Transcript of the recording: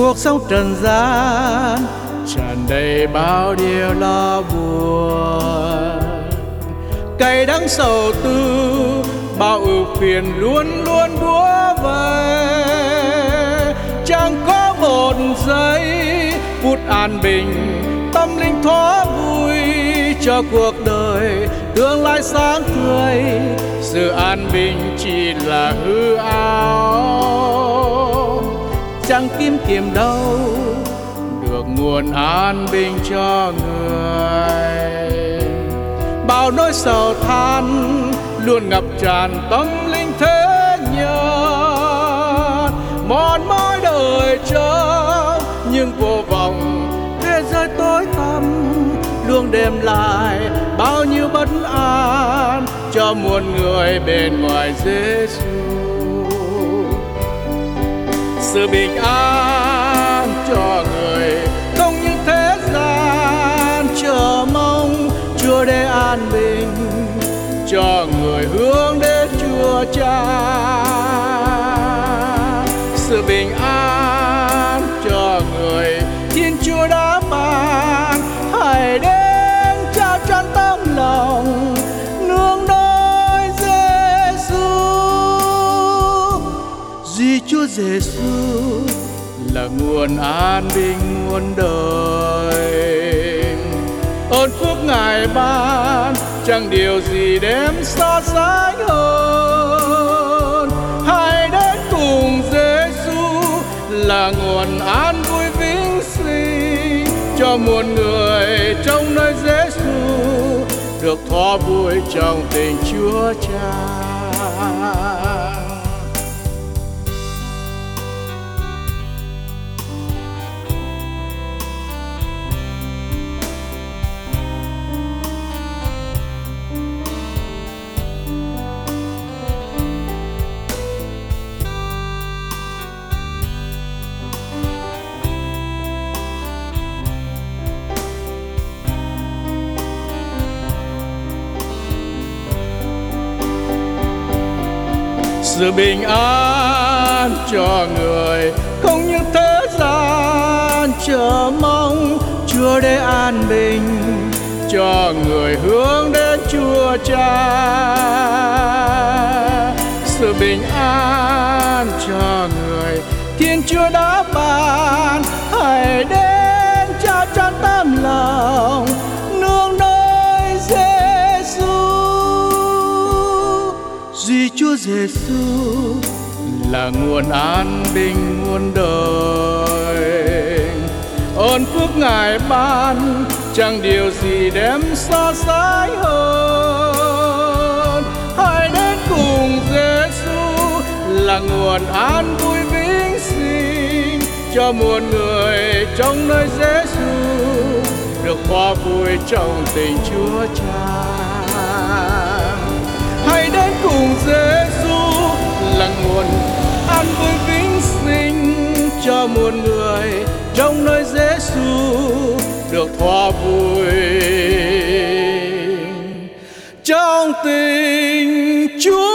cuộc sống trần gian. Tràn đầy bao điều lo buồn. Cay đắng sầu tư, bao ưu phiền luôn luôn búa về. Chẳng có một giây phút an bình, tâm linh thoáng vui cho cuộc đời. Tương lai sáng tươi, sự an bình chỉ là hư ảo chẳng kiếm tìm đâu, được nguồn an bình cho người. Bao nỗi sầu than luôn ngập tràn tâm linh thế nhân. Mòn mỏi đời chờ nhưng vô vọng thế giới tối tăm. Luôn đem lại bao nhiêu bất an cho muôn người bên ngoài Giêsu sự bình an cho người. Không những thế gian, chờ mong Chúa để an bình, cho người hướng đến Chúa Cha. Giêsu là nguồn an bình muôn đời ơn phước ngài ban, chẳng điều gì đem so sánh hơn hãy đến cùng Giêsu là nguồn an vui vĩnh sinh cho muôn người trong nơi Giêsu được thỏa vui trong tình Chúa Cha. Sự bình an cho người, không như thế gian chờ mong Chúa để an bình cho người hướng đến Chúa Cha. Sự bình an cho người, Thiên Chúa đã Giêsu là nguồn an bình muôn đời. Ơn phước ngài ban, chẳng điều gì đem so sánh hơn. Hãy đến cùng Giêsu là nguồn an vui vĩnh sinh cho muôn người trong nơi Giêsu được hòa vui trong tình Chúa Cha. ban vui vĩnh sinh cho muôn người trong nơi dễ xu được thỏa vui. Trong tình Chúa